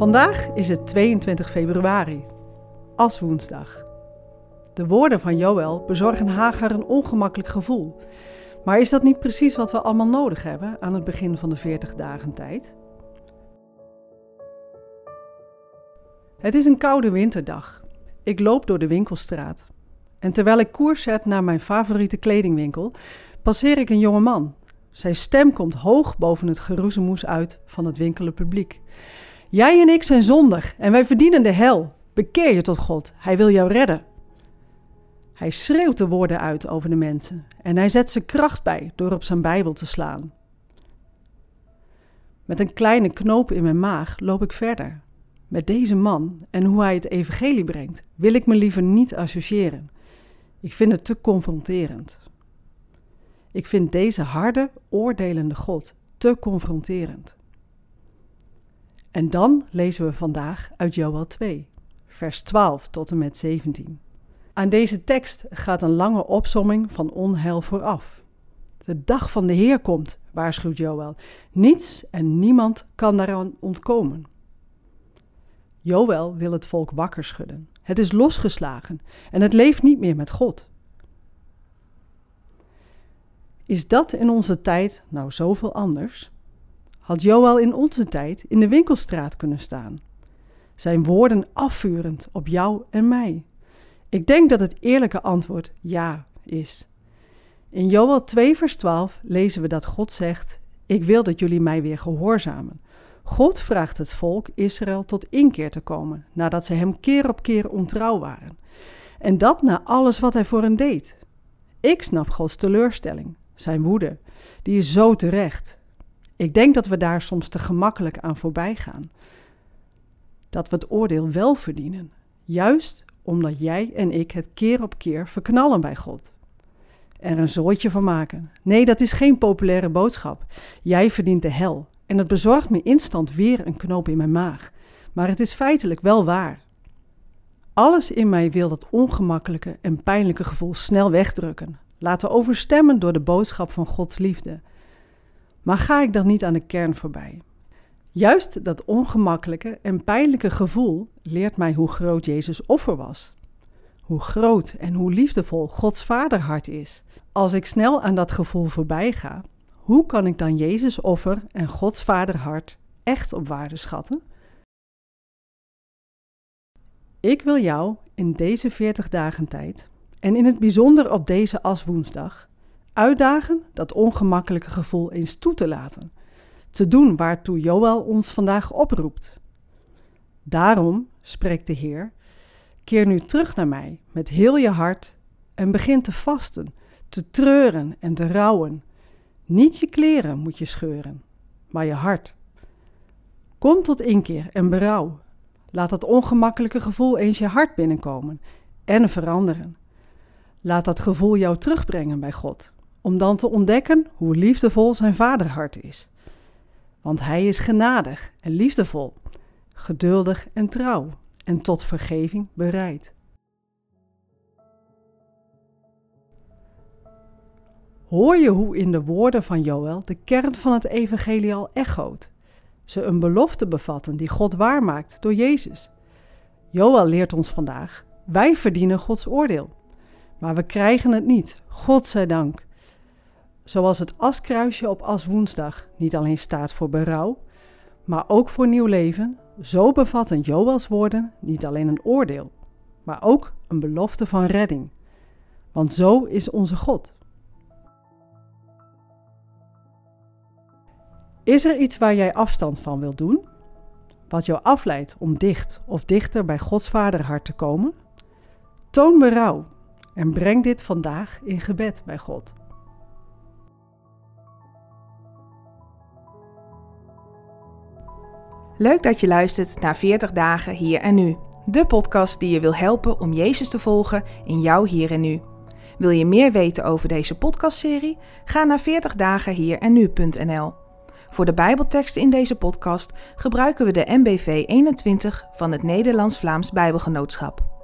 Vandaag is het 22 februari, woensdag. De woorden van Joël bezorgen Hagar een ongemakkelijk gevoel. Maar is dat niet precies wat we allemaal nodig hebben aan het begin van de 40 dagen tijd? Het is een koude winterdag. Ik loop door de winkelstraat. En terwijl ik koers zet naar mijn favoriete kledingwinkel, passeer ik een jonge man. Zijn stem komt hoog boven het geroezemoes uit van het winkelen publiek. Jij en ik zijn zondig en wij verdienen de hel. Bekeer je tot God, Hij wil jou redden. Hij schreeuwt de woorden uit over de mensen en hij zet ze kracht bij door op zijn Bijbel te slaan. Met een kleine knoop in mijn maag loop ik verder. Met deze man en hoe hij het evangelie brengt, wil ik me liever niet associëren. Ik vind het te confronterend. Ik vind deze harde, oordelende God te confronterend. En dan lezen we vandaag uit Joel 2, vers 12 tot en met 17. Aan deze tekst gaat een lange opsomming van onheil vooraf. De dag van de Heer komt, waarschuwt Joel. Niets en niemand kan daaraan ontkomen. Joel wil het volk wakker schudden. Het is losgeslagen en het leeft niet meer met God. Is dat in onze tijd nou zoveel anders? Had Joel in onze tijd in de winkelstraat kunnen staan? Zijn woorden afvurend op jou en mij? Ik denk dat het eerlijke antwoord ja is. In Joel 2, vers 12 lezen we dat God zegt: Ik wil dat jullie mij weer gehoorzamen. God vraagt het volk Israël tot inkeer te komen, nadat ze hem keer op keer ontrouw waren. En dat na alles wat hij voor hen deed. Ik snap Gods teleurstelling, zijn woede, die is zo terecht. Ik denk dat we daar soms te gemakkelijk aan voorbij gaan. Dat we het oordeel wel verdienen, juist omdat jij en ik het keer op keer verknallen bij God. Er een zooitje van maken. Nee, dat is geen populaire boodschap. Jij verdient de hel. En het bezorgt me instant weer een knoop in mijn maag. Maar het is feitelijk wel waar. Alles in mij wil dat ongemakkelijke en pijnlijke gevoel snel wegdrukken, laten overstemmen door de boodschap van Gods liefde. Maar ga ik dan niet aan de kern voorbij? Juist dat ongemakkelijke en pijnlijke gevoel leert mij hoe groot Jezus offer was. Hoe groot en hoe liefdevol Gods vaderhart is. Als ik snel aan dat gevoel voorbij ga, hoe kan ik dan Jezus offer en Gods vaderhart echt op waarde schatten? Ik wil jou in deze 40 dagen tijd, en in het bijzonder op deze aswoensdag, uitdagen dat ongemakkelijke gevoel eens toe te laten te doen waartoe Joël ons vandaag oproept. Daarom, spreekt de Heer, keer nu terug naar mij met heel je hart en begin te vasten, te treuren en te rouwen. Niet je kleren moet je scheuren, maar je hart. Kom tot inkeer en berouw. Laat dat ongemakkelijke gevoel eens je hart binnenkomen en veranderen. Laat dat gevoel jou terugbrengen bij God, om dan te ontdekken hoe liefdevol zijn vaderhart is want hij is genadig en liefdevol, geduldig en trouw en tot vergeving bereid. Hoor je hoe in de woorden van Joël de kern van het evangelie al echoot? Ze een belofte bevatten die God waarmaakt door Jezus. Joël leert ons vandaag, wij verdienen Gods oordeel. Maar we krijgen het niet, God zij dank. Zoals het askruisje op aswoensdag niet alleen staat voor berouw, maar ook voor nieuw leven, zo bevatten Joels woorden niet alleen een oordeel, maar ook een belofte van redding. Want zo is onze God. Is er iets waar jij afstand van wilt doen? Wat jou afleidt om dicht of dichter bij Gods vaderhart te komen? Toon berouw en breng dit vandaag in gebed bij God. Leuk dat je luistert naar 40 dagen hier en nu. De podcast die je wil helpen om Jezus te volgen in jouw hier en nu. Wil je meer weten over deze podcastserie? Ga naar 40 dagen en nu.nl. Voor de Bijbelteksten in deze podcast gebruiken we de MBV 21 van het Nederlands-Vlaams Bijbelgenootschap.